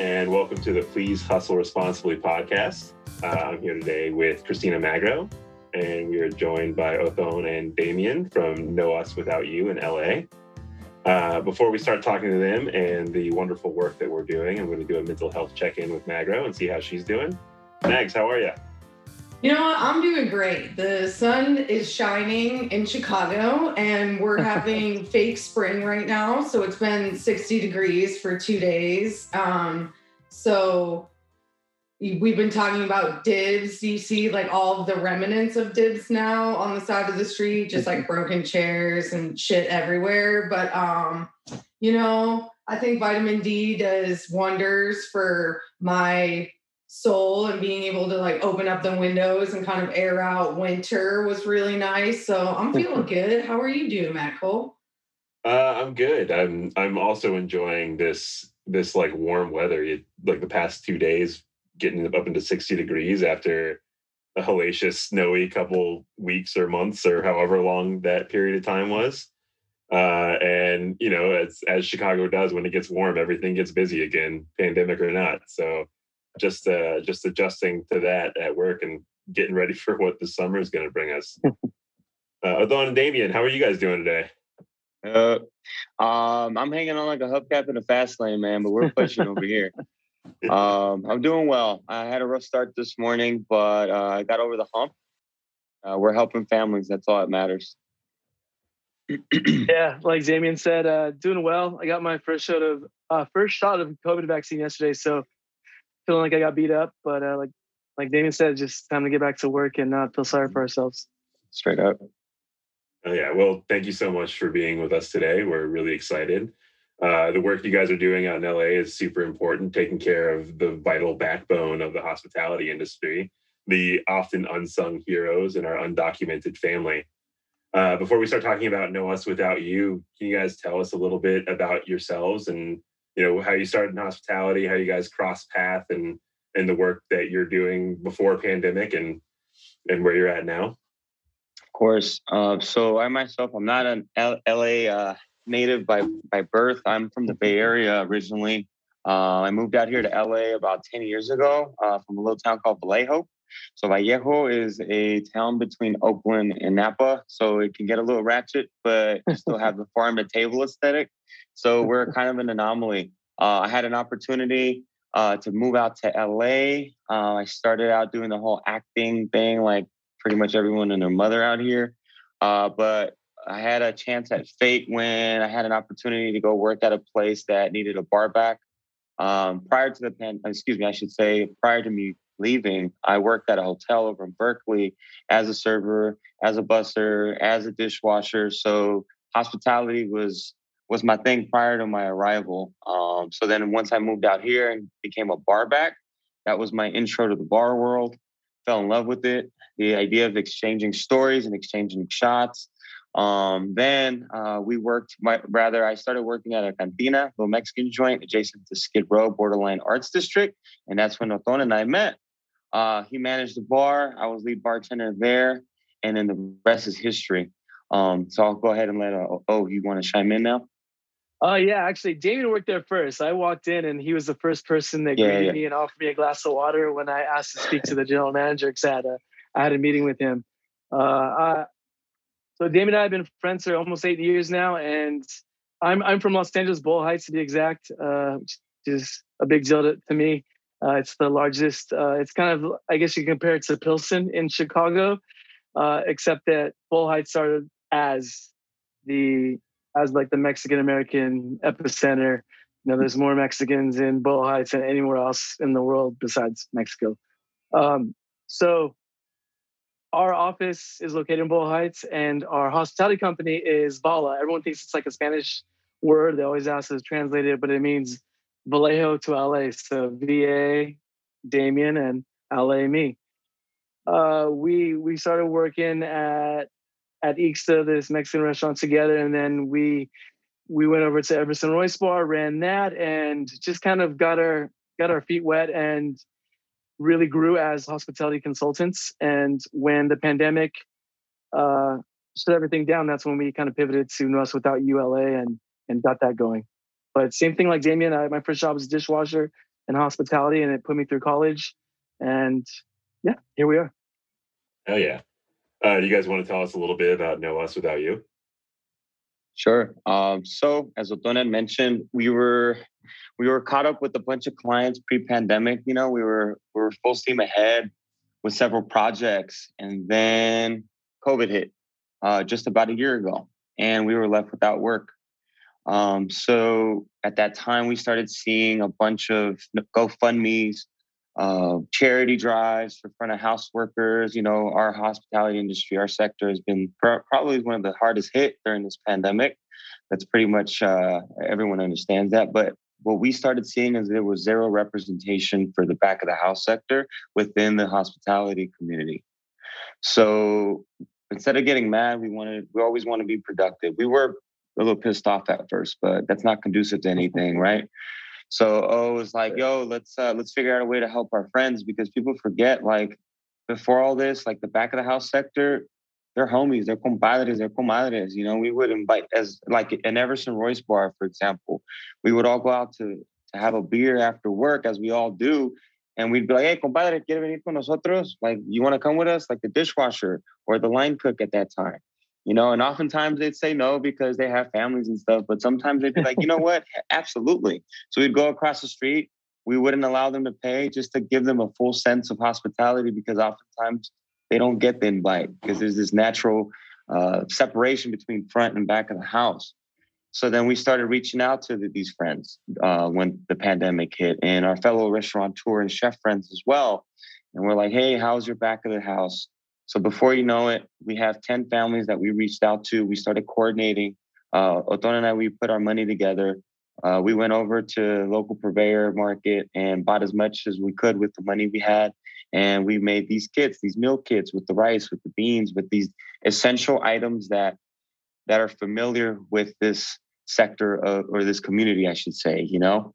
and welcome to the Please Hustle Responsibly podcast. Uh, I'm here today with Christina Magro, and we are joined by Othón and Damián from No Us Without You in LA. Uh, before we start talking to them and the wonderful work that we're doing, I'm going to do a mental health check in with Magro and see how she's doing. Mags, how are you? You know what? I'm doing great. The sun is shining in Chicago and we're having fake spring right now. So it's been 60 degrees for two days. Um, so we've been talking about dibs. You see like all the remnants of dibs now on the side of the street, just like broken chairs and shit everywhere. But um, you know, I think vitamin D does wonders for my soul and being able to like open up the windows and kind of air out winter was really nice. So I'm feeling good. How are you doing, Matt Cole? Uh, I'm good. I'm I'm also enjoying this this like warm weather. You, like the past two days, getting up into 60 degrees after a hellacious snowy couple weeks or months or however long that period of time was. Uh, and you know, as as Chicago does when it gets warm, everything gets busy again, pandemic or not. So just uh, just adjusting to that at work and getting ready for what the summer is going to bring us. uh, Othón and Damián, how are you guys doing today? Uh, um, I'm hanging on like a hubcap in a fast lane, man, but we're pushing over here. Um, I'm doing well. I had a rough start this morning, but uh, I got over the hump. Uh, we're helping families. That's all that matters. yeah, like Damián said, uh, doing well. I got my first shot of uh, first shot of COVID vaccine yesterday, so feeling like I got beat up, but uh, like like Damián said, just time to get back to work and not feel sorry for ourselves. Straight up. Oh, yeah. Well, thank you so much for being with us today. We're really excited. Uh, the work you guys are doing out in LA is super important, taking care of the vital backbone of the hospitality industry, the often unsung heroes in our undocumented family. Uh, before we start talking about No Us Without You, can you guys tell us a little bit about yourselves and you know how you started in hospitality, how you guys cross path, and and the work that you're doing before pandemic, and and where you're at now. Of course. Uh, so I myself, I'm not an L- LA uh, native by by birth. I'm from the Bay Area originally. Uh, I moved out here to LA about 10 years ago uh, from a little town called Vallejo. So Vallejo is a town between Oakland and Napa. So it can get a little ratchet, but still have the farm to table aesthetic. So we're kind of an anomaly. Uh, I had an opportunity uh, to move out to LA. Uh, I started out doing the whole acting thing, like pretty much everyone and their mother out here. Uh, but I had a chance at fate when I had an opportunity to go work at a place that needed a bar back. Um, prior to the pan, excuse me, I should say, prior to me leaving, I worked at a hotel over in Berkeley as a server, as a busser, as a dishwasher. So hospitality was was my thing prior to my arrival. Um, so then once I moved out here and became a bar back, that was my intro to the bar world. Fell in love with it. The idea of exchanging stories and exchanging shots. Um, then uh, we worked, my, rather, I started working at a cantina, a little Mexican joint adjacent to Skid Row, Borderline Arts District. And that's when Othón and I met. Uh, he managed the bar. I was lead bartender there. And then the rest is history. Um, so I'll go ahead and let, uh, oh, you want to chime in now? Oh yeah, actually, Damián worked there first. I walked in, and he was the first person that yeah, greeted yeah. me and offered me a glass of water when I asked to speak to the general manager because I had a I had a meeting with him. Uh, I, so Damián and I have been friends for almost eight years now, and I'm I'm from Los Angeles, Boyle Heights to be exact, uh, which is a big deal to, to me. Uh, it's the largest. Uh, it's kind of I guess you can compare it to Pilsen in Chicago, uh, except that Boyle Heights started as the as like the Mexican American epicenter. You know, there's more Mexicans in Boyle Heights than anywhere else in the world besides Mexico. Um, so our office is located in Boyle Heights, and our hospitality company is Vala. Everyone thinks it's like a Spanish word. They always ask us to translate it, but it means Vallejo to LA. So VA, Damián, and LA me. Uh, we we started working at at Ixta, this Mexican restaurant together, and then we we went over to Everson Royce Bar, ran that, and just kind of got our got our feet wet and really grew as hospitality consultants. And when the pandemic uh, shut everything down, that's when we kind of pivoted to Us Without ULA and and got that going. but same thing like Damián. I, my first job was dishwasher and hospitality, and it put me through college. And yeah, here we are. Oh yeah. Uh, you guys want to tell us a little bit about No Us Without You? Sure. Um, so as Othón had mentioned, we were we were caught up with a bunch of clients pre-pandemic. You know, we were we were full steam ahead with several projects, and then COVID hit uh, just about a year ago, and we were left without work. Um, so at that time, we started seeing a bunch of GoFundmes, uh, charity drives for front of house workers. You know, our hospitality industry, our sector has been pr- probably one of the hardest hit during this pandemic. That's pretty much uh, everyone understands that. But what we started seeing is there was zero representation for the back of the house sector within the hospitality community. So instead of getting mad, we wanted we always want to be productive. We were a little pissed off at first, but that's not conducive to anything, right? So oh, it was like, yo, let's uh, let's figure out a way to help our friends because people forget like before all this, like the back of the house sector, they're homies, they're compadres, they're comadres. You know, we would invite as like an Everson Royce bar, for example, we would all go out to to have a beer after work, as we all do, and we'd be like, hey, compadre, ¿quiere venir con nosotros? Like, you want to come with us? Like the dishwasher or the line cook at that time. You know, and oftentimes they'd say no because they have families and stuff. But sometimes they'd be like, you know what? Absolutely. So we'd go across the street. We wouldn't allow them to pay just to give them a full sense of hospitality because oftentimes they don't get the invite because there's this natural uh, separation between front and back of the house. So then we started reaching out to the, these friends uh, when the pandemic hit and our fellow restaurateur and chef friends as well. And we're like, hey, how's your back of the house? So before you know it, we have 10 families that we reached out to. We started coordinating. Uh, Othón and I, we put our money together. Uh, we went over to local purveyor market and bought as much as we could with the money we had. And we made these kits, these meal kits with the rice, with the beans, with these essential items that that are familiar with this sector of, or this community, I should say, you know?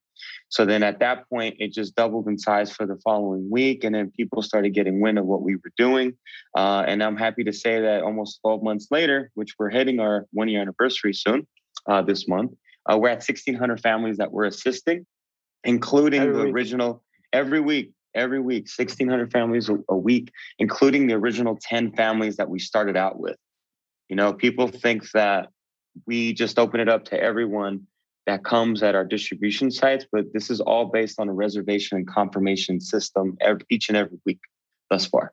So then at that point, it just doubled in size for the following week. And then people started getting wind of what we were doing. Uh, and I'm happy to say that almost 12 months later, which we're hitting our one year anniversary soon uh, this month, uh, we're at 1,600 families that we're assisting, including every the week. original every week. Every week, 1,600 families a, a week, including the original 10 families that we started out with. You know, people think that we just open it up to everyone that comes at our distribution sites, but this is all based on a reservation and confirmation system every, each and every week thus far.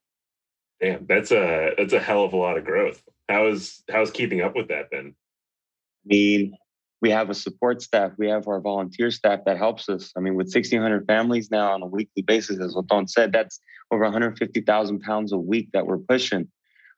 Damn, that's a that's a hell of a lot of growth. How is how's keeping up with that then? I mean, we have a support staff. We have our volunteer staff that helps us. I mean, with 1,600 families now on a weekly basis, as Othón said, that's over 150,000 pounds a week that we're pushing.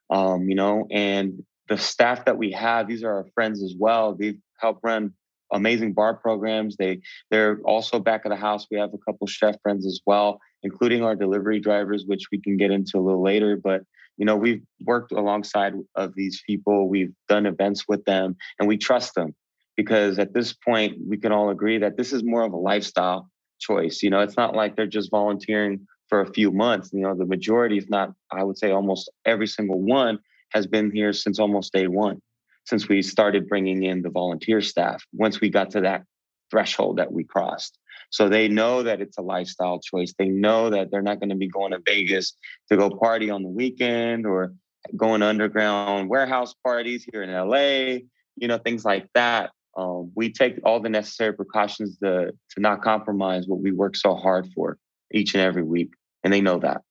Um, you know, and the staff that we have, these are our friends as well. They help run amazing bar programs. They they're also back of the house. We have a couple chef friends as well, including our delivery drivers, which we can get into a little later. But you know, we've worked alongside of these people. We've done events with them, and we trust them because at this point we can all agree that this is more of a lifestyle choice. You know, it's not like they're just volunteering for a few months. You know, the majority, if not, I would say almost every single one, has been here since almost day one since we started bringing in the volunteer staff once we got to that threshold that we crossed. So they know that it's a lifestyle choice. They know that they're not going to be going to Vegas to go party on the weekend or going underground warehouse parties here in LA, you know, things like that. Um, we take all the necessary precautions to, to not compromise what we work so hard for each and every week. And they know that.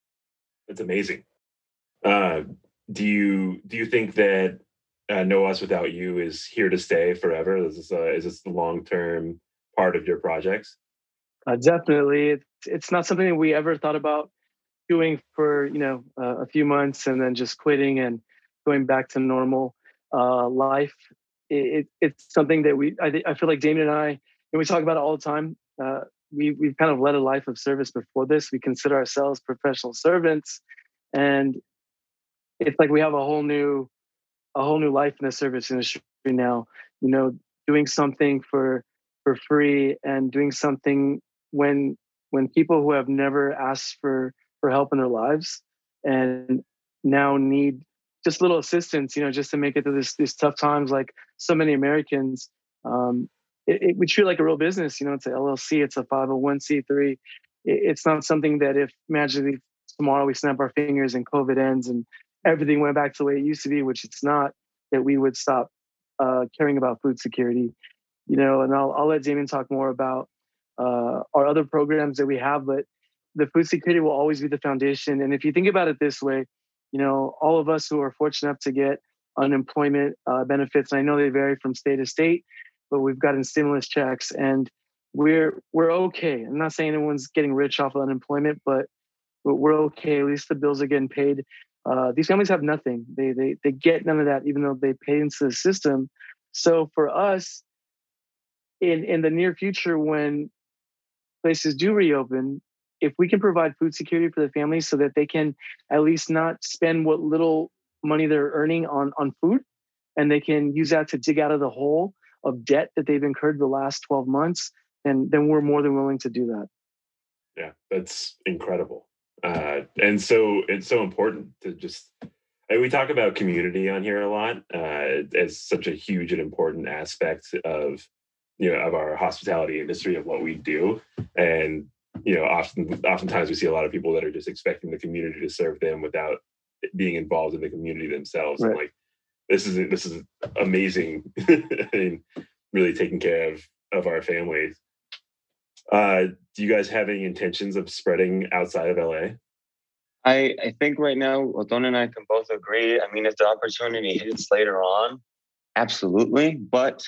That's amazing. Uh, do you do you think that uh, No Us Without You is here to stay forever? Is this, uh, is this the long term part of your projects? Uh, definitely, it's it's not something that we ever thought about doing for you know uh, a few months and then just quitting and going back to normal uh, life. It, it, it's something that we I, I feel like Damián and I and we talk about it all the time. Uh, we we've kind of led a life of service before this. We consider ourselves professional servants, and it's like we have a whole new a whole new life in the service industry now. You know, doing something for for free and doing something when when people who have never asked for for help in their lives and now need just little assistance, you know, just to make it through this, these tough times. Like so many Americans, um, it, it, we treat it like a real business. You know, it's a LLC, it's a 501c3. It, it's not something that if magically tomorrow we snap our fingers and COVID ends and everything went back to the way it used to be, which it's not, that we would stop uh, caring about food security. You know, and I'll, I'll let Damián talk more about uh, our other programs that we have, but the food security will always be the foundation. And if you think about it this way, you know, all of us who are fortunate enough to get unemployment uh, benefits, I know they vary from state to state, but we've gotten stimulus checks and we're we're okay. I'm not saying anyone's getting rich off of unemployment, but but we're okay. At least the bills are getting paid. Uh, these families have nothing. They they they get none of that, even though they pay into the system. So for us, in in the near future, when places do reopen, if we can provide food security for the families so that they can at least not spend what little money they're earning on on food, and they can use that to dig out of the hole of debt that they've incurred the last 12 months, then then we're more than willing to do that. Yeah, that's incredible. Uh, and so it's so important to just and we talk about community on here a lot uh, as such a huge and important aspect of you know of our hospitality industry of what we do. And you know often oftentimes we see a lot of people that are just expecting the community to serve them without being involved in the community themselves. Right. and like this is this is amazing. And really taking care of of our families uh, do you guys have any intentions of spreading outside of LA? I, I think right now, Othón and I can both agree. I mean, if the opportunity hits later on, absolutely. But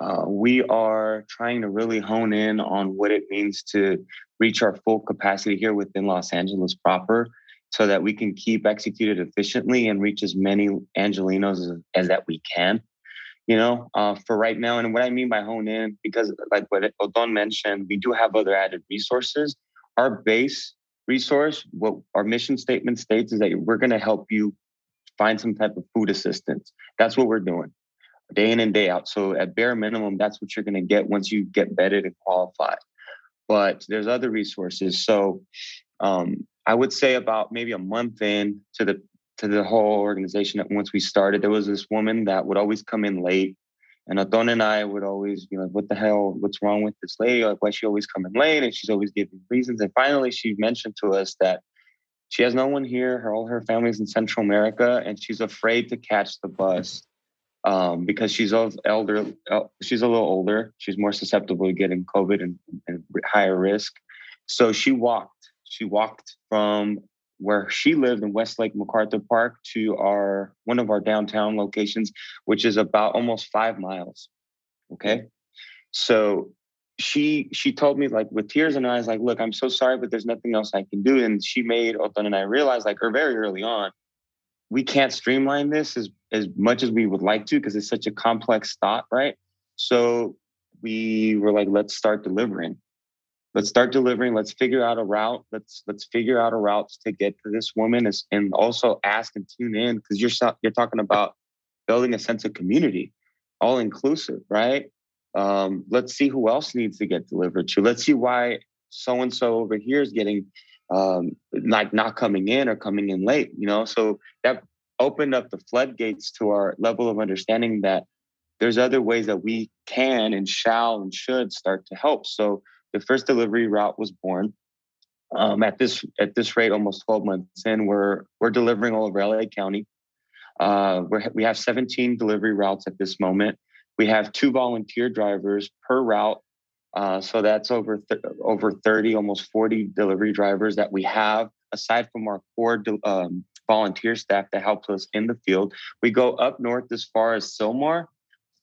uh, we are trying to really hone in on what it means to reach our full capacity here within Los Angeles proper so that we can keep executed efficiently and reach as many Angelenos as, as that we can you know, uh, for right now. And what I mean by hone in, because like what Othón mentioned, we do have other added resources. Our base resource, what our mission statement states is that we're going to help you find some type of food assistance. That's what we're doing day in and day out. So at bare minimum, that's what you're going to get once you get vetted and qualified. But there's other resources. So um, I would say about maybe a month in to the to the whole organization that once we started, there was this woman that would always come in late. And Othón and I would always be like, what the hell? What's wrong with this lady? Like, why she always coming late? And she's always giving reasons. And finally, she mentioned to us that she has no one here. Her all her family's in Central America, and she's afraid to catch the bus um, because she's of elder. she's a little older. She's more susceptible to getting COVID and, and higher risk. So she walked. She walked from where she lived in Westlake MacArthur Park to our one of our downtown locations, which is about almost five miles. Okay. So she she told me like with tears in her eyes, like, look, I'm so sorry, but there's nothing else I can do. And she made Othón and I realize like her very early on, we can't streamline this as as much as we would like to because it's such a complex thought, right? So we were like, let's start delivering let's start delivering. Let's figure out a route. Let's let's figure out a route to get to this woman and also ask and tune in because you're you're talking about building a sense of community all inclusive right? Um, let's see who else needs to get delivered to. Let's see why so and so over here is getting um, like not coming in or coming in late you know? So that opened up the floodgates to our level of understanding that there's other ways that we can and shall and should start to help. So the first delivery route was born. Um, at this at this rate, almost 12 months in, we're we're delivering all over LA County. Uh, we have 17 delivery routes at this moment. We have two volunteer drivers per route, uh, so that's over th- over 30, almost 40 delivery drivers that we have aside from our core um, volunteer staff that helps us in the field. We go up north as far as Sylmar,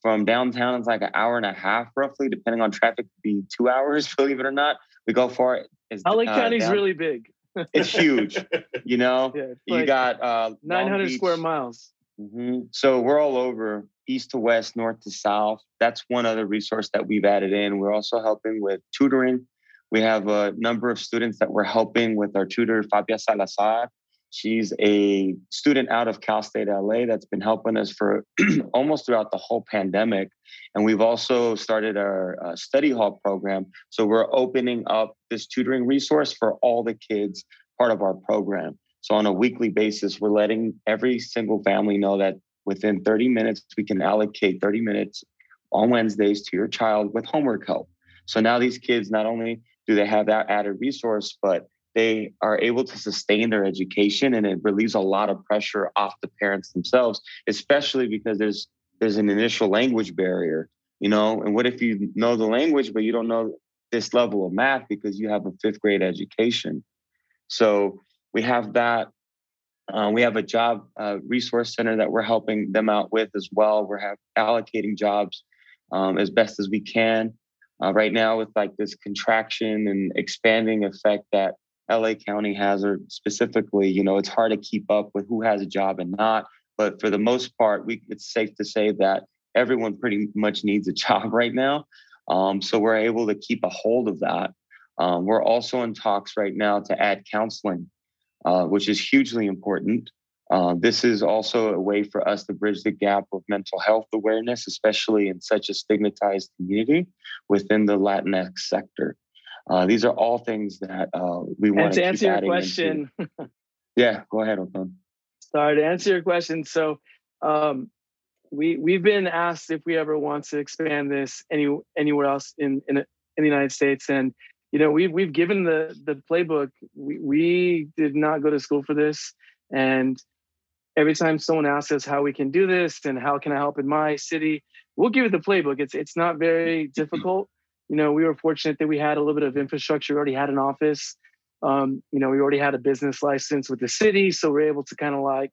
from downtown it's like an hour and a half roughly depending on traffic be two hours believe it or not. We go far as LA uh, County's down. really big. It's huge you know? Yeah, you got uh 900 square miles. Mm-hmm. so we're all over east to west north to south. That's one other resource that we've added in. We're also helping with tutoring. We have a number of students that we're helping with our tutor fabia salazar She's a student out of Cal State LA that's been helping us for almost throughout the whole pandemic. And we've also started our uh, study hall program. So we're opening up this tutoring resource for all the kids, part of our program. So on a weekly basis, we're letting every single family know that within 30 minutes, we can allocate 30 minutes on Wednesdays to your child with homework help. So now these kids not only do they have that added resource, but they are able to sustain their education and it relieves a lot of pressure off the parents themselves, especially because there's there's an initial language barrier, you know. And what if you know the language, but you don't know this level of math because you have a fifth grade education? So we have that. Uh, we have a job uh, resource center that we're helping them out with as well. We're have, allocating jobs um, as best as we can. Uh, right now, with like this contraction and expanding effect that LA County has, or specifically, you know, it's hard to keep up with who has a job and not. But for the most part, we it's safe to say that everyone pretty much needs a job right now. Um, so we're able to keep a hold of that. Um, we're also in talks right now to add counseling, uh, which is hugely important. Uh, this is also a way for us to bridge the gap of mental health awareness, especially in such a stigmatized community within the Latinx sector. Uh, these are all things that uh, we want to answer your question. yeah, go ahead, Othón. Sorry to answer your question. So, um, we we've been asked if we ever want to expand this any anywhere else in in, in the United States, and you know we've we've given the the playbook. We we did not go to school for this, and every time someone asks us how we can do this and how can I help in my city, we'll give it the playbook. It's it's not very difficult you know, we were fortunate that we had a little bit of infrastructure. We already had an office. Um, you know, we already had a business license with the city, so we're able to kind of like,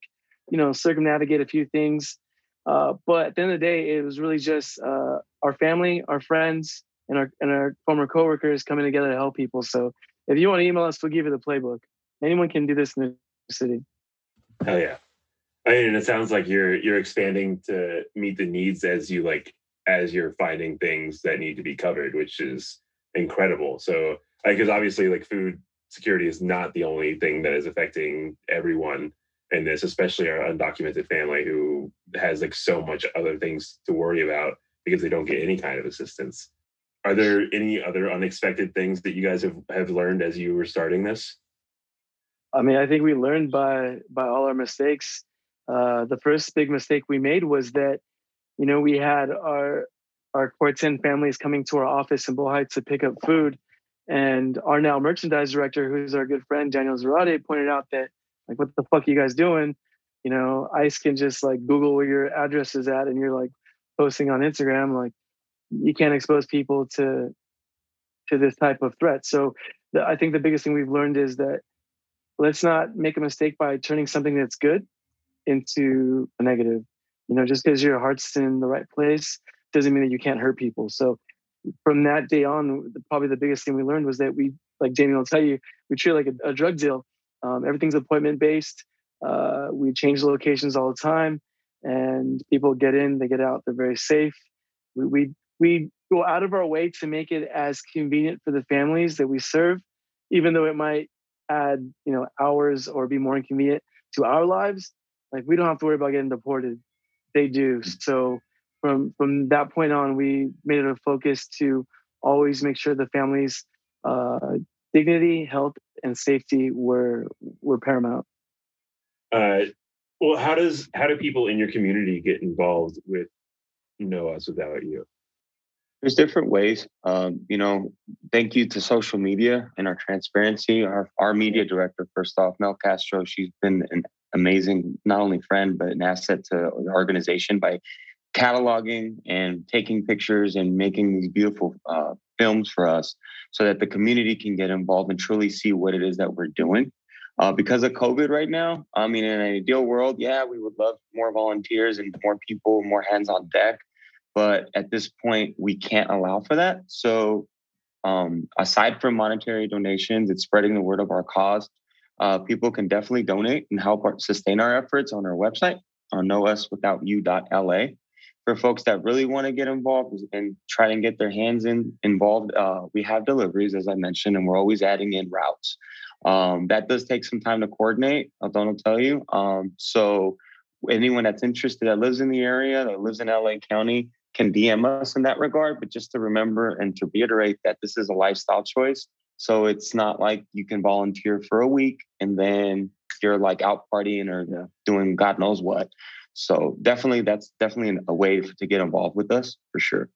you know, circumnavigate a few things. Uh, but at the end of the day, it was really just uh, our family, our friends, and our and our former coworkers coming together to help people. So if you want to email us, we'll give you the playbook. Anyone can do this in the city. Hell yeah! I mean, it sounds like you're you're expanding to meet the needs as you like as you're finding things that need to be covered, which is incredible. So, because obviously, like food security is not the only thing that is affecting everyone in this, especially our undocumented family who has like so much other things to worry about because they don't get any kind of assistance. Are there any other unexpected things that you guys have, have learned as you were starting this? I mean, I think we learned by by all our mistakes. Uh, the first big mistake we made was that you know, we had our our 10 families coming to our office in Boyle Heights to pick up food. And our now merchandise director, who's our good friend, Daniel Zarate, pointed out that, like, what the fuck are you guys doing? You know, ICE can just like Google where your address is at and you're like posting on Instagram. Like, you can't expose people to to this type of threat. So the, I think the biggest thing we've learned is that let's not make a mistake by turning something that's good into a negative. You know, just because your heart's in the right place doesn't mean that you can't hurt people. So from that day on, probably the biggest thing we learned was that we, like Jamie will tell you, we treat like a, a drug deal. Um, everything's appointment based. Uh, we change locations all the time, and people get in, they get out. They're very safe. We, we we go out of our way to make it as convenient for the families that we serve, even though it might add you know hours or be more inconvenient to our lives. Like we don't have to worry about getting deported they do. So from from that point on, we made it a focus to always make sure the family's uh, dignity, health, and safety were were paramount. Uh, well, how does how do people in your community get involved with No Us Without You? There's different ways. Um, you know, thank you to social media and our transparency. Our our media director, first off, Mel Castro, she's been an amazing, not only friend, but an asset to the organization by cataloging and taking pictures and making these beautiful uh, films for us so that the community can get involved and truly see what it is that we're doing. Uh, because of COVID right now, I mean, in an ideal world, yeah, we would love more volunteers and more people, more hands on deck. But at this point, we can't allow for that. So, um, aside from monetary donations, it's spreading the word of our cause uh, people can definitely donate and help our, sustain our efforts on our website on nouswithoutyou.la. For folks that really want to get involved and try and get their hands in involved, uh, we have deliveries, as I mentioned, and we're always adding in routes. Um, that does take some time to coordinate, I'll don't tell you. Um, so anyone that's interested that lives in the area, that lives in LA County, can DM us in that regard. But just to remember and to reiterate that this is a lifestyle choice. So it's not like you can volunteer for a week and then you're like out partying or doing God knows what. So definitely, that's definitely a way to get involved with us for sure.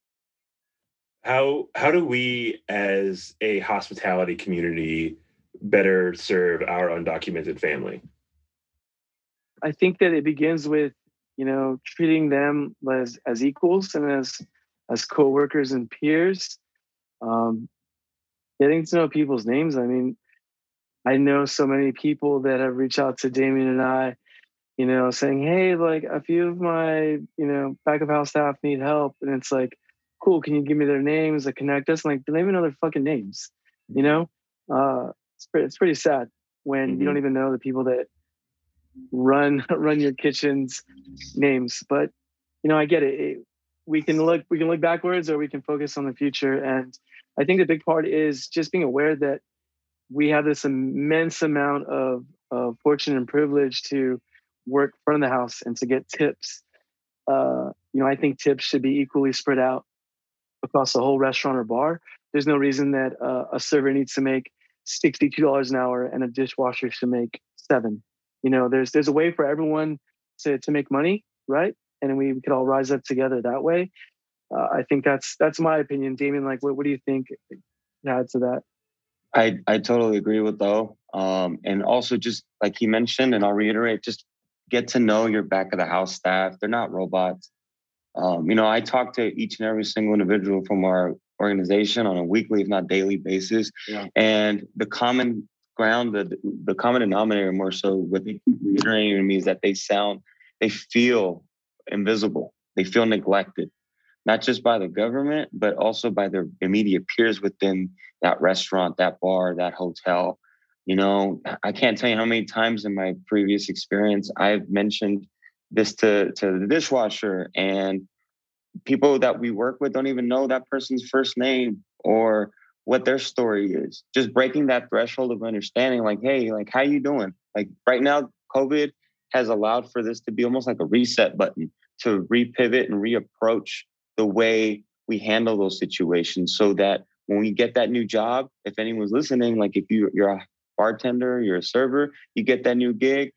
How how do we as a hospitality community better serve our undocumented family? I think that it begins with you know treating them as as equals and as as co-workers and peers um, getting to know people's names i mean i know so many people that have reached out to damián and i you know saying hey like a few of my you know back of house staff need help and it's like cool can you give me their names that connect us and like they don't even know their fucking names you know uh it's pretty, it's pretty sad when mm-hmm. you don't even know the people that run run your kitchen's names. But you know, I get it. it. We can look we can look backwards or we can focus on the future. And I think the big part is just being aware that we have this immense amount of, of fortune and privilege to work front of the house and to get tips. Uh, you know, I think tips should be equally spread out across the whole restaurant or bar. There's no reason that uh, a server needs to make $62 an hour and a dishwasher should make seven you know there's there's a way for everyone to to make money right and we could all rise up together that way uh, i think that's that's my opinion. Damián like what, what do you think add to that? I i totally agree with though um and also just like he mentioned and i'll reiterate just get to know your back of the house staff. They're not robots. Um, you know i talk to each and every single individual from our organization on a weekly if not daily basis. Yeah. and the common ground, the the common denominator more so what they keep reiterating to me is that they sound, they feel invisible. They feel neglected, not just by the government, but also by their immediate peers within that restaurant, that bar, that hotel. You know, I can't tell you how many times in my previous experience I've mentioned this to, to the dishwasher and people that we work with don't even know that person's first name or what their story is. Just breaking that threshold of understanding, like, hey, like, how you doing? Like right now, COVID has allowed for this to be almost like a reset button to repivot and reapproach the way we handle those situations so that when we get that new job, if anyone's listening, like if you, you're a bartender, you're a server, you get that new gig,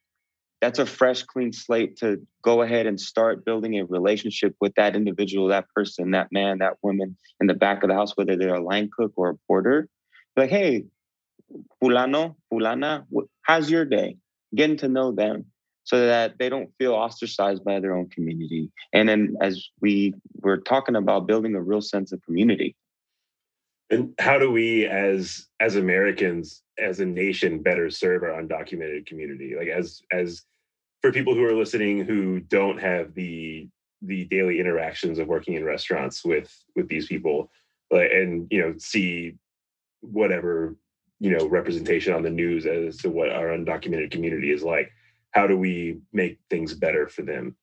that's a fresh, clean slate to go ahead and start building a relationship with that individual, that person, that man, that woman in the back of the house, whether they're a line cook or a porter. Like, hey, fulano, fulana, how's your day? Getting to know them so that they don't feel ostracized by their own community. And then as we were talking about building a real sense of community. And how do we as as Americans as a nation better serve our undocumented community like as as for people who are listening who don't have the the daily interactions of working in restaurants with with these people like and you know see whatever you know representation on the news as to what our undocumented community is like how do we make things better for them?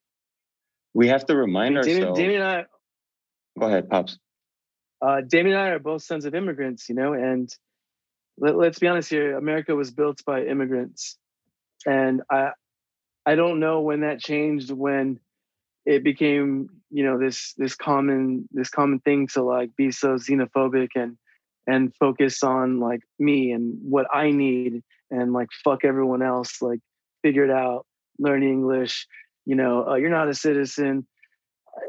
We have to remind ourselves Damián and I, go ahead pops. Uh, Damián and I are both sons of immigrants, you know, and let, let's be honest here america was built by immigrants. And i i don't know when that changed when it became you know this this common this common thing to like be so xenophobic and and focus on like me and what i need and like fuck everyone else. Like figure it out learn english you know uh, you're not a citizen.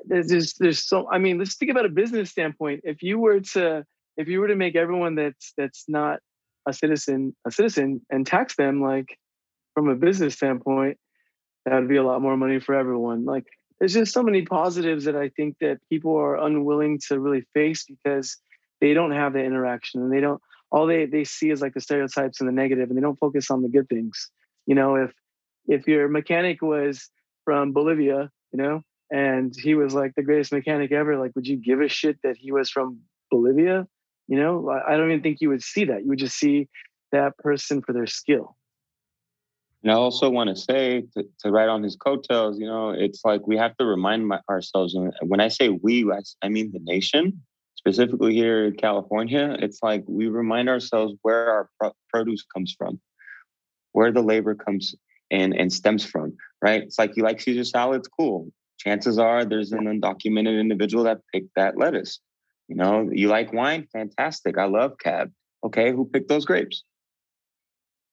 There's just there's so i mean let's think about a business standpoint. If you were to if you were to make everyone that's that's not a citizen a citizen and tax them like from a business standpoint that would be a lot more money for everyone. Like there's just so many positives that i think that people are unwilling to really face because they don't have the interaction and they don't all they they see is like the stereotypes and the negative and they don't focus on the good things you know if if your mechanic was from bolivia you know and he was like the greatest mechanic ever like would you give a shit that he was from bolivia you know, I don't even think you would see that. You would just see that person for their skill. And I also want to say to, to write on his coattails, you know, it's like we have to remind my, ourselves. When I say we, I, I mean the nation, specifically here in California. It's like we remind ourselves where our pro- produce comes from, where the labor comes and and stems from. Right? It's like you like Caesar salads, cool. Chances are there's an undocumented individual that picked that lettuce. You know, you like wine? Fantastic. I love cab. Okay, who picked those grapes?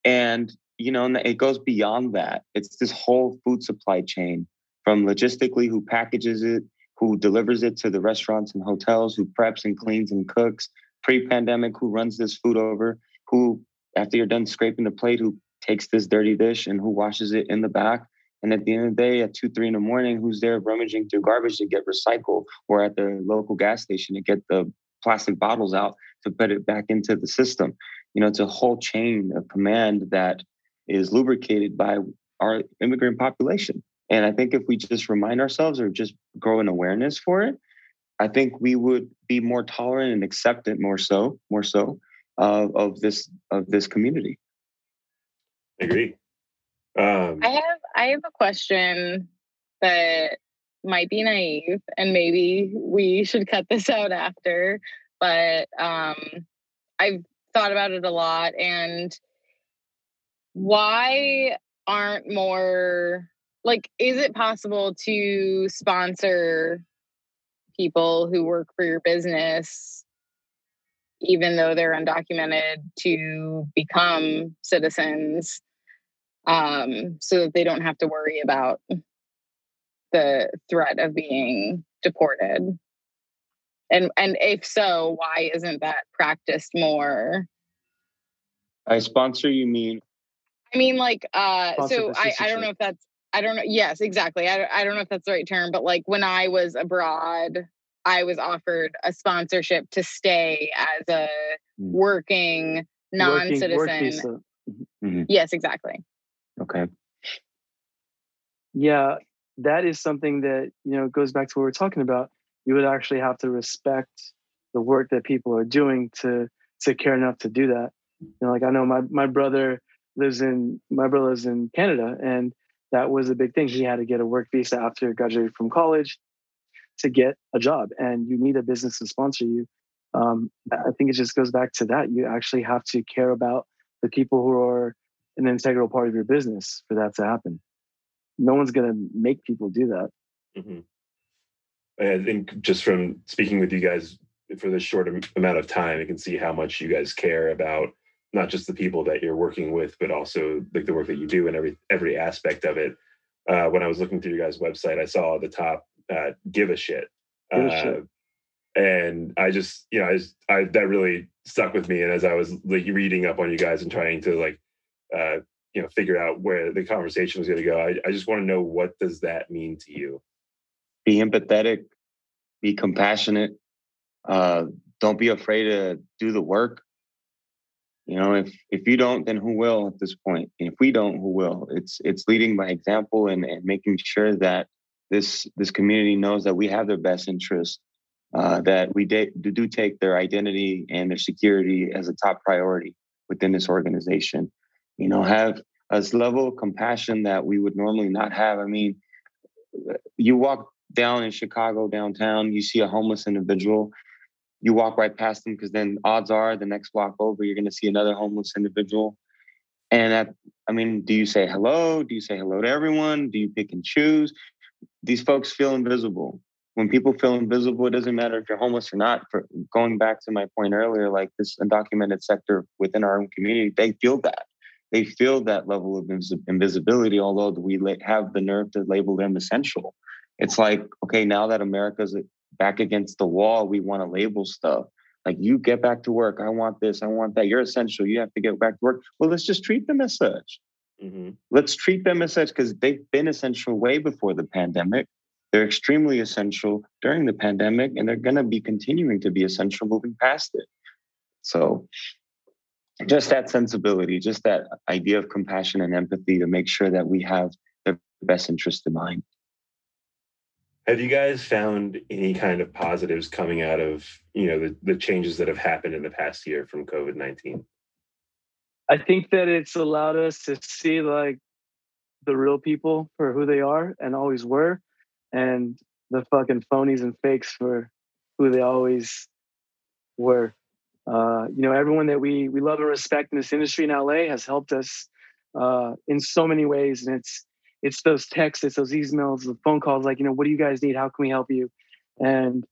And, you know, it goes beyond that. It's this whole food supply chain from logistically who packages it, who delivers it to the restaurants and hotels, who preps and cleans and cooks, pre-pandemic, who runs this food over, who after you're done scraping the plate, who takes this dirty dish and who washes it in the back. And at the end of the day, at two, three in the morning, who's there rummaging through garbage to get recycled, or at the local gas station to get the plastic bottles out to put it back into the system. You know, it's a whole chain of command that is lubricated by our immigrant population. And I think if we just remind ourselves or just grow an awareness for it, I think we would be more tolerant and acceptant more so, more so uh, of this of this community. I agree. Um, I have I have a question that might be naive, and maybe we should cut this out after. But um, I've thought about it a lot, and why aren't more like is it possible to sponsor people who work for your business even though they're undocumented to become citizens um, so that they don't have to worry about the threat of being deported. And and if so why isn't that practiced more? I sponsor you mean? I mean like uh so i i don't know if that's i don't know yes exactly. I, I don't know if that's the right term but like when i was abroad I was offered a sponsorship to stay as a hmm. working non-citizen. Mm-hmm. Yes, exactly. Okay. Yeah, that is something that you know goes back to what we're talking about. You would actually have to respect the work that people are doing to to care enough to do that. You know, like I know my my brother lives in my brother lives in Canada, and that was a big thing. He had to get a work visa after graduating from college to get a job and you need a business to sponsor you um, i think it just goes back to that. You actually have to care about the people who are an integral part of your business for that to happen. No one's going to make people do that. Mm-hmm. i think just from speaking with you guys for this short amount of time you can see how much you guys care about not just the people that you're working with but also like the work that you do and every every aspect of it. Uh, when i was looking through your guys website i saw the top uh, give a shit. Give a uh, shit. And I just, you know, I, just, I that really stuck with me. And as I was like reading up on you guys and trying to like, uh, you know, figure out where the conversation was going to go, I, I just want to know what does that mean to you? Be empathetic, be compassionate. Uh, don't be afraid to do the work. You know, if if you don't, then who will at this point? And if we don't, who will? It's it's leading by example and, and making sure that this this community knows that we have their best interest, uh, that we de- do take their identity and their security as a top priority within this organization. You know, have a level of compassion that we would normally not have. I mean, you walk down in Chicago downtown, you see a homeless individual, you walk right past them because then odds are the next block over you're going to see another homeless individual. And I mean, do you say hello? Do you say hello to everyone? Do you pick and choose? These folks feel invisible. When people feel invisible, it doesn't matter if you're homeless or not. For going back to my point earlier, like this undocumented sector within our own community, they feel that. They feel that level of invisibility, although we have the nerve to label them essential. It's like, okay, now that America's back against the wall, we want to label stuff. Like, you get back to work. I want this. I want that. You're essential. You have to get back to work. Well, let's just treat them as such. Mm-hmm. Let's treat them as such because they've been essential way before the pandemic. They're extremely essential during the pandemic, and they're going to be continuing to be essential moving past it. So, just that sensibility, just that idea of compassion and empathy to make sure that we have their best interest in mind. Have you guys found any kind of positives coming out of you know the, the changes that have happened in the past year from COVID nineteen? I think that it's allowed us to see like the real people for who they are and always were, and the fucking phonies and fakes for who they always were. Uh, you know, everyone that we we love and respect in this industry in LA has helped us uh, in so many ways, and it's it's those texts, it's those emails, the phone calls, like you know, what do you guys need? How can we help you? And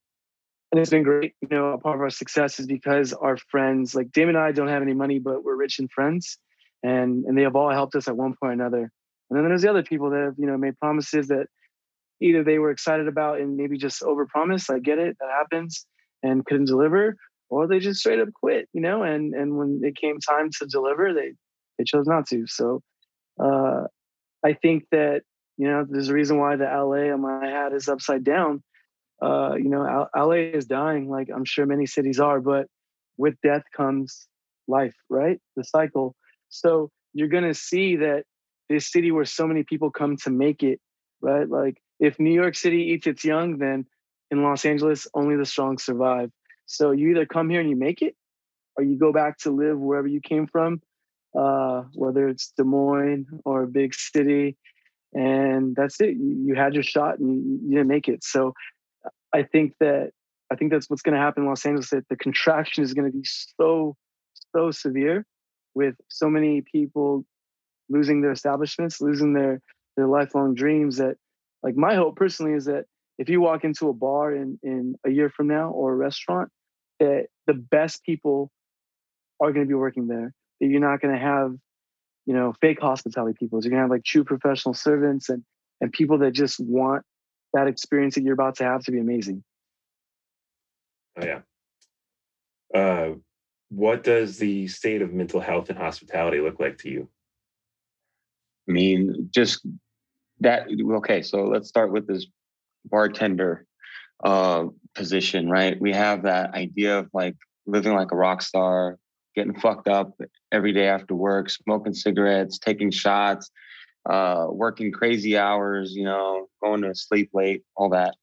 and it's been great. You know, a part of our success is because our friends, like Damián and I, don't have any money, but we're rich in friends, and and they have all helped us at one point or another. And then there's the other people that have you know made promises that either they were excited about and maybe just overpromised. I get it, that happens, and couldn't deliver, or they just straight up quit, you know. And and when it came time to deliver, they they chose not to. So uh, I think that you know there's a reason why the LA on my hat is upside down. Uh, you know, LA is dying, like I'm sure many cities are, but with death comes life, right? The cycle. So you're gonna see that this city where so many people come to make it, right? Like if New York City eats its young, then in Los Angeles, only the strong survive. So you either come here and you make it, or you go back to live wherever you came from, uh, whether it's Des Moines or a big city, and that's it. You, had your shot and you, you, didn't make it. So I think that I think that's what's going to happen in Los Angeles. That the contraction is going to be so so severe, with so many people losing their establishments, losing their their lifelong dreams. That like my hope personally is that if you walk into a bar in in a year from now or a restaurant, that the best people are going to be working there. That you're not going to have, you know, fake hospitality people. You're going to have like true professional servants and and people that just want that experience that you're about to have to be amazing. Oh yeah. Uh, what does the state of mental health and hospitality look like to you? I mean, just that. Okay, so let's start with this bartender uh, position, right? We have that idea of like living like a rock star, getting fucked up every day after work, smoking cigarettes, taking shots, uh, working crazy hours, you know, going to sleep late, all that.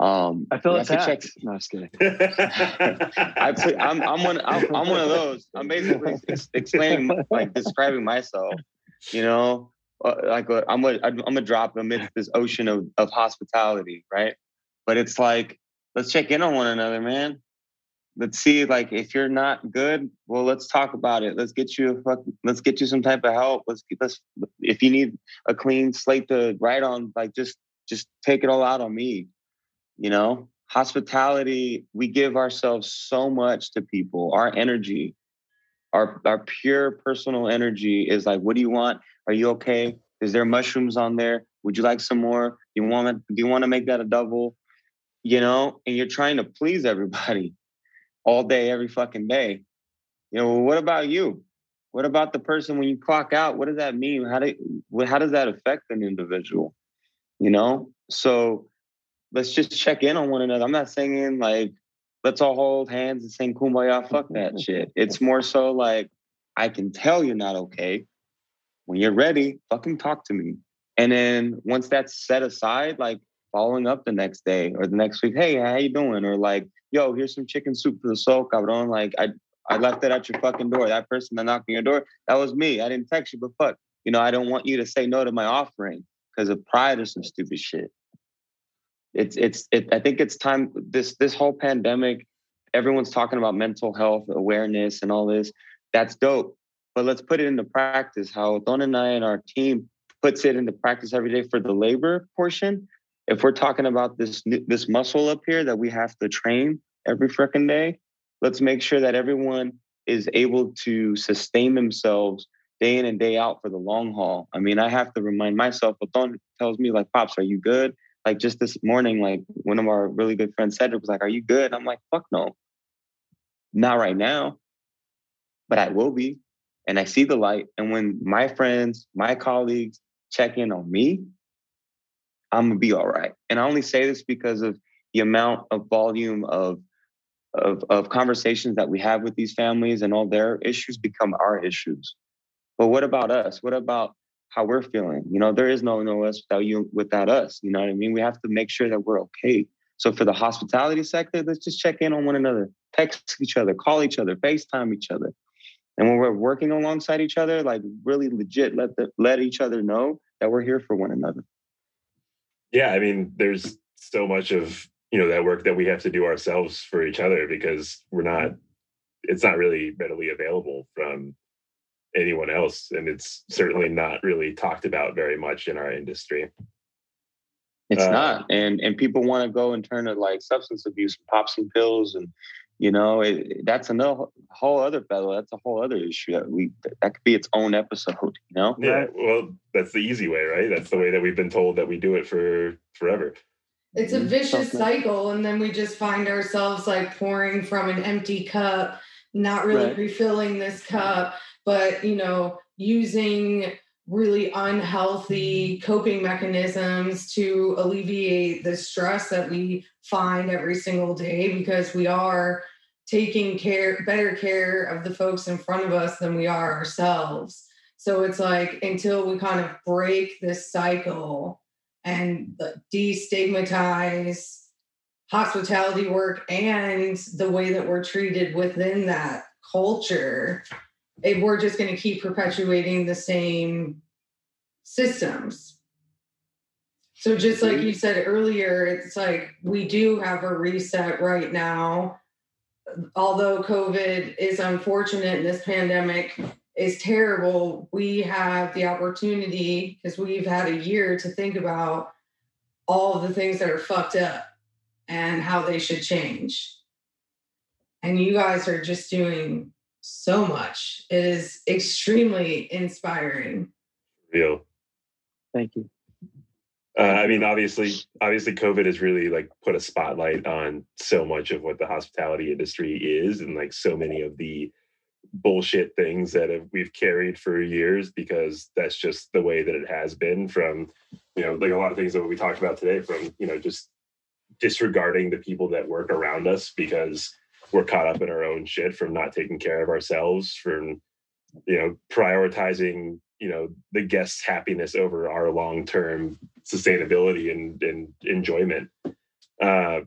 Um, I feel attacked. Check. No, I'm just kidding. I play, I'm, I'm one. I'm, I'm, one of those. I'm basically explaining, like describing myself. You know, uh, like a, I'm a I'm a drop amidst this ocean of of hospitality, right? But it's like let's check in on one another, man. Let's see, like if you're not good, well, let's talk about it. Let's get you a fuck. Let's get you some type of help. Let's get let's if you need a clean slate to write on, like just just take it all out on me. You know, hospitality. We give ourselves so much to people. Our energy, our our pure personal energy is like, what do you want? Are you okay? Is there mushrooms on there? Would you like some more? Do you want to, do you want to make that a double? You know, and you're trying to please everybody all day, every fucking day. You know, well, what about you? What about the person when you clock out? What does that mean? How do how does that affect an individual? You know, so let's just check in on one another. I'm not saying like let's all hold hands and sing kumbaya. Fuck that shit. It's more so like I can tell you're not okay. When you're ready, fucking talk to me. And then once that's set aside, like following up the next day or the next week, hey, how you doing? Or like, yo, here's some chicken soup for the soul, cabrón. Like I I left it at your fucking door. That person that knocked on your door, that was me. I didn't text you, but fuck. You know, I don't want you to say no to my offering because of pride or some stupid shit. It's it's it, I think it's time this this whole pandemic, everyone's talking about mental health awareness and all this. That's dope. But let's put it into practice. How Don and I and our team puts it into practice every day for the labor portion. If we're talking about this this muscle up here that we have to train every freaking day, let's make sure that everyone is able to sustain themselves day in and day out for the long haul. I mean, I have to remind myself. But Don tells me like, "Pops, are you good?" Like just this morning, like one of our really good friends, Cedric, was like, "Are you good?" I'm like, "Fuck no, not right now, but I will be." And I see the light. And when my friends, my colleagues check in on me, I'm gonna be all right. And I only say this because of the amount of volume of of, of conversations that we have with these families and all their issues become our issues. But what about us? What about how we're feeling? You know, there is no no us without you without us. You know what I mean? We have to make sure that we're okay. So for the hospitality sector, let's just check in on one another, text each other, call each other, FaceTime each other. And when we're working alongside each other, like really legit let the, let each other know that we're here for one another. Yeah, I mean, there's so much of you know that work that we have to do ourselves for each other because we're not it's not really readily available from anyone else and it's certainly not really talked about very much in our industry. It's uh, not and and people want to go and turn to like substance abuse and pop some pills and you know it, that's another whole other battle. That's a whole other issue that we that could be its own episode. You know? Yeah. Well, that's the easy way, right? That's the way that we've been told that we do it for forever. It's a mm-hmm. vicious cycle, and then we just find ourselves like pouring from an empty cup, not really right. refilling this cup, but you know, using really unhealthy mm-hmm. coping mechanisms to alleviate the stress that we find every single day because we are taking care better care of the folks in front of us than we are ourselves. So it's like until we kind of break this cycle and destigmatize hospitality work and the way that we're treated within that culture we're just going to keep perpetuating the same systems. So just like you said earlier, it's like we do have a reset right now. Although COVID is unfortunate and this pandemic is terrible, we have the opportunity because we've had a year to think about all the things that are fucked up and how they should change. And you guys are just doing so much. It is extremely inspiring. Real. Thank you. Uh, I mean, obviously, obviously, COVID has really like put a spotlight on so much of what the hospitality industry is, and like so many of the bullshit things that have, we've carried for years because that's just the way that it has been. From you know, like a lot of things that we talked about today, from you know, just disregarding the people that work around us because we're caught up in our own shit from not taking care of ourselves from you know prioritizing you know the guests happiness over our long-term sustainability and, and enjoyment. Uh,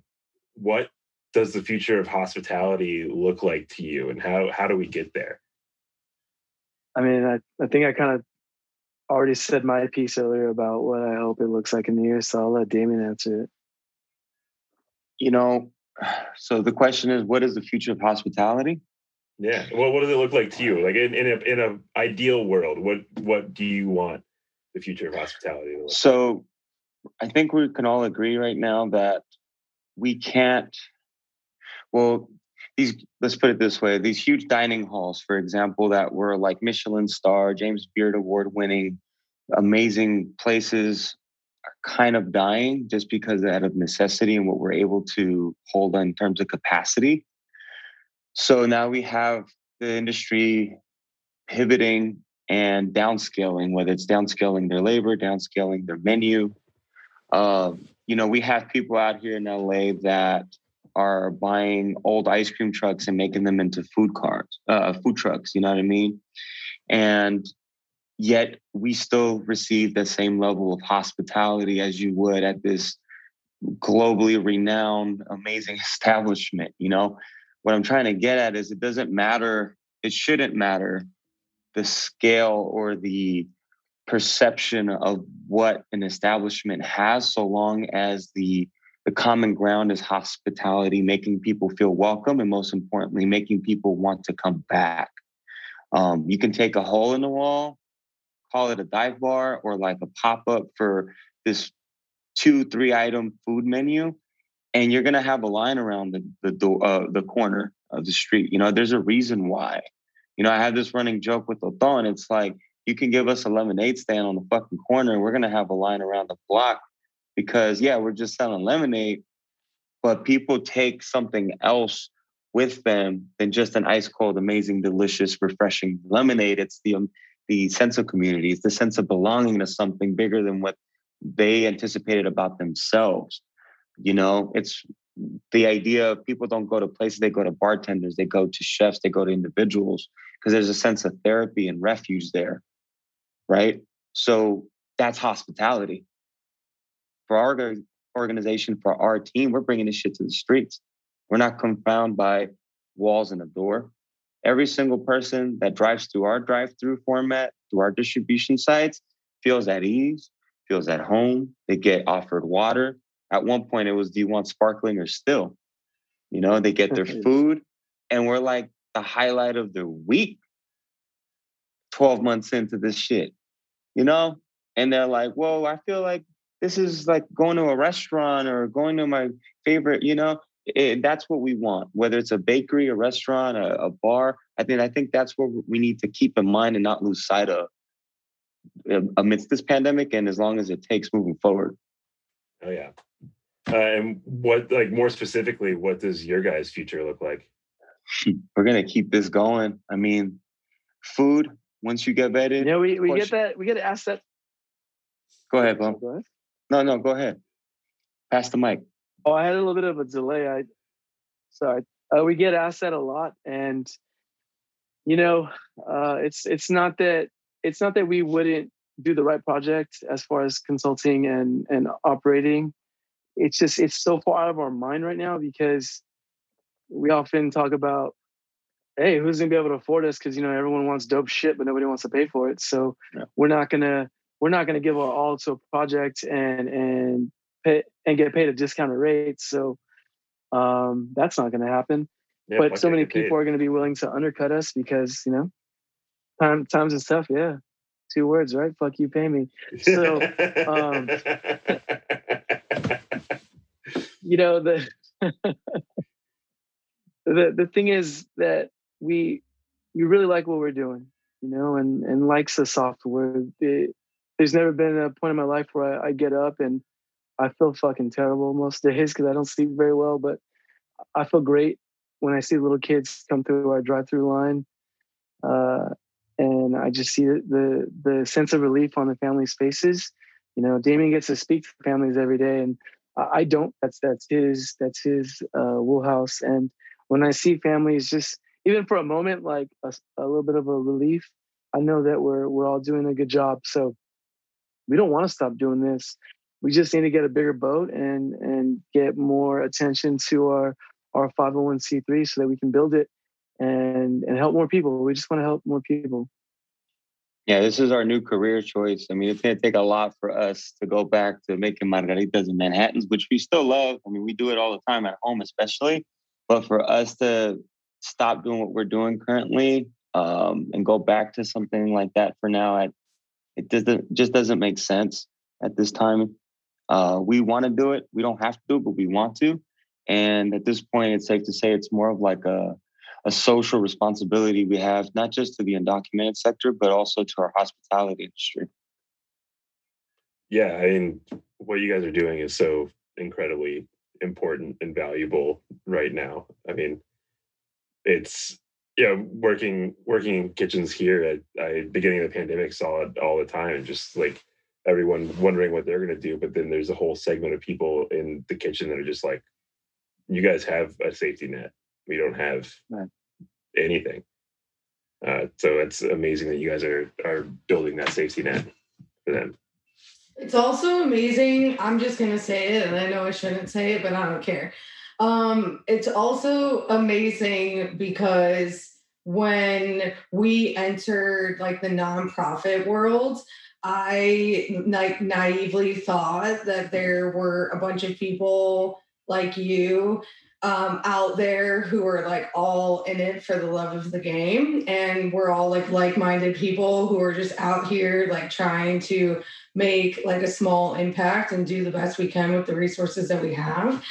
what does the future of hospitality look like to you and how how do we get there? I mean i, I think i kind of already said my piece earlier about what i hope it looks like in the year so i'll let damián answer it. You know so the question is, what is the future of hospitality? Yeah. Well, what does it look like to you? Like in, in a in a ideal world, what what do you want the future of hospitality to look So I think we can all agree right now that we can't well these let's put it this way these huge dining halls for example that were like michelin star james beard award winning amazing places kind of dying just because out of necessity and what we're able to hold in terms of capacity. So now we have the industry pivoting and downscaling, whether it's downscaling their labor, downscaling their menu. Uh, you know, we have people out here in LA that are buying old ice cream trucks and making them into food cars, uh, food trucks. You know what I mean? And yet we still receive the same level of hospitality as you would at this globally renowned amazing establishment you know? What i'm trying to get at is it doesn't matter it shouldn't matter the scale or the perception of what an establishment has so long as the the common ground is hospitality making people feel welcome and most importantly making people want to come back. Um, you can take a hole in the wall call it a dive bar or like a pop up for this two, three item food menu. And you're going to have a line around the, the door, uh, the corner of the street. You know, there's a reason why. You know, I have this running joke with Othón. It's like, you can give us a lemonade stand on the fucking corner and we're going to have a line around the block because, yeah, we're just selling lemonade, but people take something else with them than just an ice cold, amazing, delicious, refreshing lemonade. It's the um, the sense of communities, the sense of belonging to something bigger than what they anticipated about themselves. You know, it's the idea of people don't go to places, they go to bartenders, they go to chefs, they go to individuals because there's a sense of therapy and refuge there. Right. So that's hospitality. For our organization, for our team, we're bringing this shit to the streets. We're not confounded by walls and a door every single person that drives through our drive-through format, through our distribution sites, feels at ease, feels at home. They get offered water. At one point, it was, do you want sparkling or still? You know, they get their food, and we're like the highlight of the week 12 months into this shit, you know? And they're like, whoa, I feel like this is like going to a restaurant or going to my favorite, you know? It, that's what we want. Whether it's a bakery, a restaurant, a, a bar, I think I think that's what we need to keep in mind and not lose sight of amidst this pandemic and as long as it takes moving forward. Oh yeah. Uh, and what, like more specifically, what does your guys' future look like? We're gonna keep this going. I mean, food. Once you get vetted, yeah, we, we get that. We get asked that. Go ahead, Go ahead. No, no, go ahead. Pass the mic. Oh, I had a little bit of a delay. I sorry. Uh, we get asked that a lot, and you know, uh, it's it's not that it's not that we wouldn't do the right project as far as consulting and and operating. It's just it's so far out of our mind right now because we often talk about, hey, who's gonna be able to afford us? Because you know everyone wants dope shit, but nobody wants to pay for it. So yeah. we're not gonna we're not gonna give our all to a project and and pay and get paid a discounted rate. So um, that's not gonna happen. Yeah, but so many people paid. are going to be willing to undercut us because you know time times is tough. Yeah, two words, right? Fuck you, pay me. So, um, you know the the the thing is that we we really like what we're doing, you know, and and likes the software. It, there's never been a point in my life where I, I get up and I feel fucking terrible most days because I don't sleep very well, but I feel great when I see little kids come through our drive-through line. Uh, and I just see the the sense of relief on the families' faces. You know, Damián gets to speak to families every day, and I don't. That's that's his that's his uh, wheelhouse. And when I see families, just even for a moment, like a, a little bit of a relief, I know that we're we're all doing a good job. So we don't want to stop doing this. We just need to get a bigger boat and and get more attention to our our 501c3 so that we can build it and and help more people. We just want to help more people. Yeah, this is our new career choice. I mean, it's going to take a lot for us to go back to making margaritas and Manhattans, which we still love. I mean, we do it all the time at home, especially. But for us to stop doing what we're doing currently um, and go back to something like that for now, I, it doesn't just doesn't make sense at this time. Uh, we want to do it. We don't have to, do it, but we want to. And at this point, it's safe to say it's more of like a a social responsibility we have, not just to the undocumented sector, but also to our hospitality industry. Yeah, I mean, what you guys are doing is so incredibly important and valuable right now. I mean, it's yeah, working working in kitchens here at beginning of the pandemic saw it all the time, and just like everyone wondering what they're going to do. But then there's a whole segment of people in the kitchen that are just like, "You guys have a safety net we don't have right. anything. Uh, so it's amazing that you guys are are building that safety net for them. It's also amazing. I'm just gonna say it, and I know I shouldn't say it, but I don't care. Um, it's also amazing because when we entered like the nonprofit world, I like naively thought that there were a bunch of people like you um, out there who are like all in it for the love of the game. And we're all like like minded people who are just out here like trying to make like a small impact and do the best we can with the resources that we have.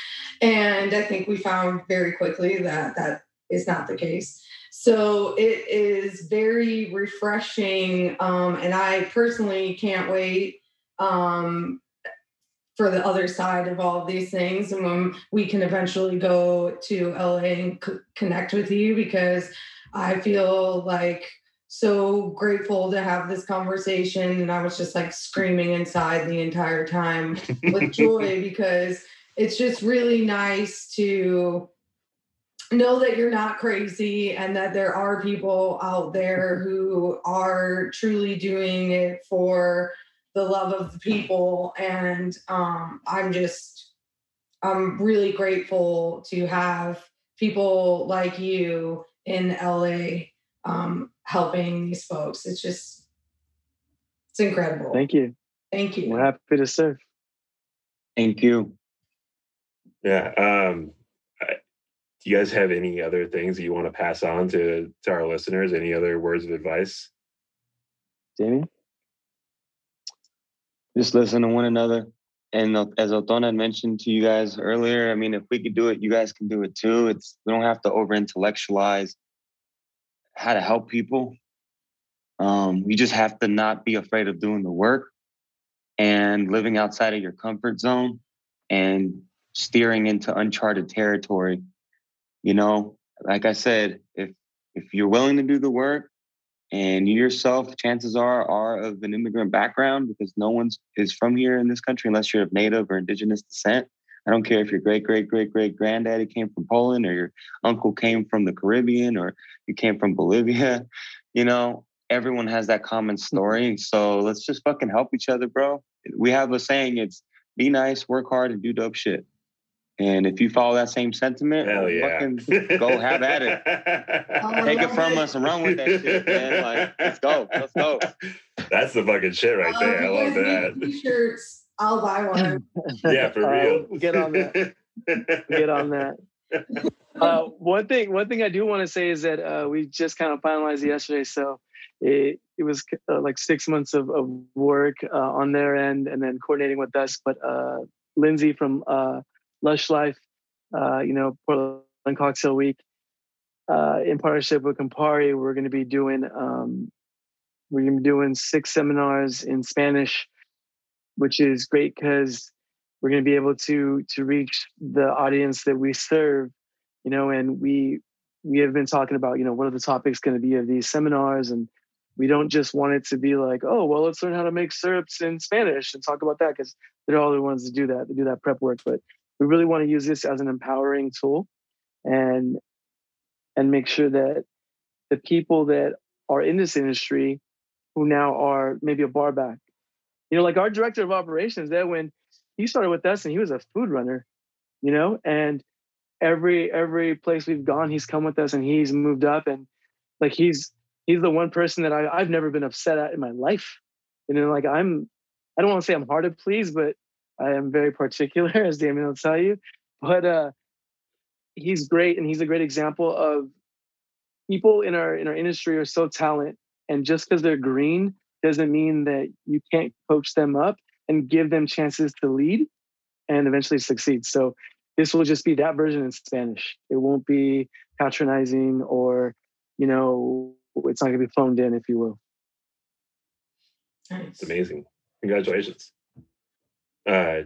And I think we found very quickly that that is not the case. So it is very refreshing. Um, and I personally can't wait um, for the other side of all of these things and when we can eventually go to LA and c- connect with you because I feel like so grateful to have this conversation and I was just like screaming inside the entire time with joy because it's just really nice to know that you're not crazy and that there are people out there who are truly doing it for the love of the people. And um, I'm just, I'm really grateful to have people like you in LA um, helping these folks. It's just, it's incredible. Thank you. Thank you. We're happy to serve. Thank you. Yeah. Um, do you guys have any other things that you want to pass on to to our listeners? Any other words of advice? Jamie? just listen to one another and as Othón had mentioned to you guys earlier, I mean, if we could do it, you guys can do it too. It's we don't have to over intellectualize how to help people. Um, you just have to not be afraid of doing the work and living outside of your comfort zone and steering into uncharted territory. You know, like I said, if if you're willing to do the work and you yourself, chances are, are of an immigrant background because no one's is from here in this country unless you're of native or indigenous descent. I don't care if your great great great great granddaddy came from Poland or your uncle came from the Caribbean or you came from Bolivia. You know, everyone has that common story. So let's just fucking help each other, bro. We have a saying: it's be nice, work hard, and do dope shit. And if you follow that same sentiment, Hell yeah. fucking go have at it. Oh, Take it love from us and run with that shit, man. Like, let's go. Let's go. That's the fucking shit right Uh, there. I if love that. T-shirts. I'll buy one. Yeah, for Uh, real. we'll get on that. Get on that. Uh, one thing, one thing I do want to say is that uh, we just kind of finalized yesterday, so it it was uh, like six months of, of work uh, on their end, and then coordinating with us. But uh, Lindsay from uh, Lush Life, uh, you know, Portland Cocktail Week, uh, in partnership with Campari, we're going to be doing um, we're going to be doing six seminars in Spanish, which is great because we're going to be able to to reach the audience that we serve you know and we we have been talking about you know what are the topics going to be of these seminars and we don't just want it to be like oh well let's learn how to make syrups in spanish and talk about that because they're all the ones that do that they do that prep work but we really want to use this as an empowering tool and and make sure that the people that are in this industry who now are maybe a bar back. You know like our director of operations that when he started with us and he was a food runner you know and every every place we've gone he's come with us and he's moved up and like he's he's the one person that I, i've never been upset at in my life. You know like i'm i don't want to say i'm hard to please but i am very particular as damián will tell you but uh he's great and he's a great example of people in our in our industry are so talent and just because they're green doesn't mean that you can't coach them up and give them chances to lead and eventually succeed so this will just be that version in Spanish. It won't be patronizing or, you know, it's not going to be phoned in, if you will. Nice. It's amazing. Congratulations. Uh,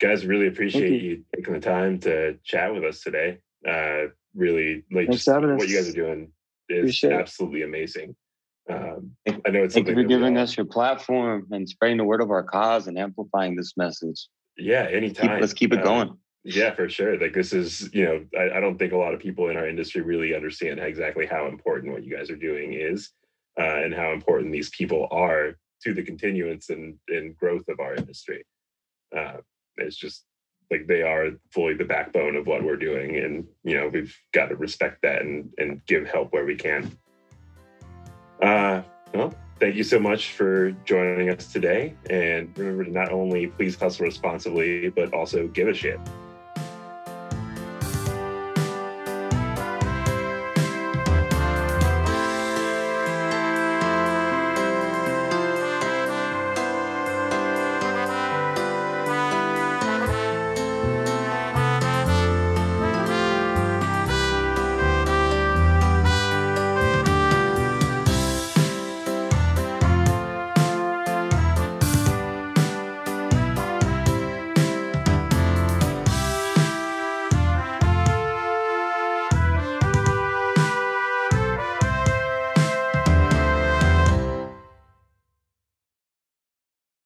guys, really appreciate you. you. taking the time to chat with us today. Uh, really, like Thanks just what you guys are doing is Appreciate it. absolutely amazing. Um, I know it's Thank something you for giving all- us your platform and spreading the word of our cause and amplifying this message. Yeah, Keep, anytime. let's keep it Uh, going. Yeah, for sure. Like this is, you know, I, I don't think a lot of people in our industry really understand exactly how important what you guys are doing is, uh, and how important these people are to the continuance and, and growth of our industry. Uh, it's just like they are fully the backbone of what we're doing, and you know we've got to respect that and and give help where we can. Uh, well, thank you so much for joining us today, and remember to not only please hustle responsibly, but also give a shit.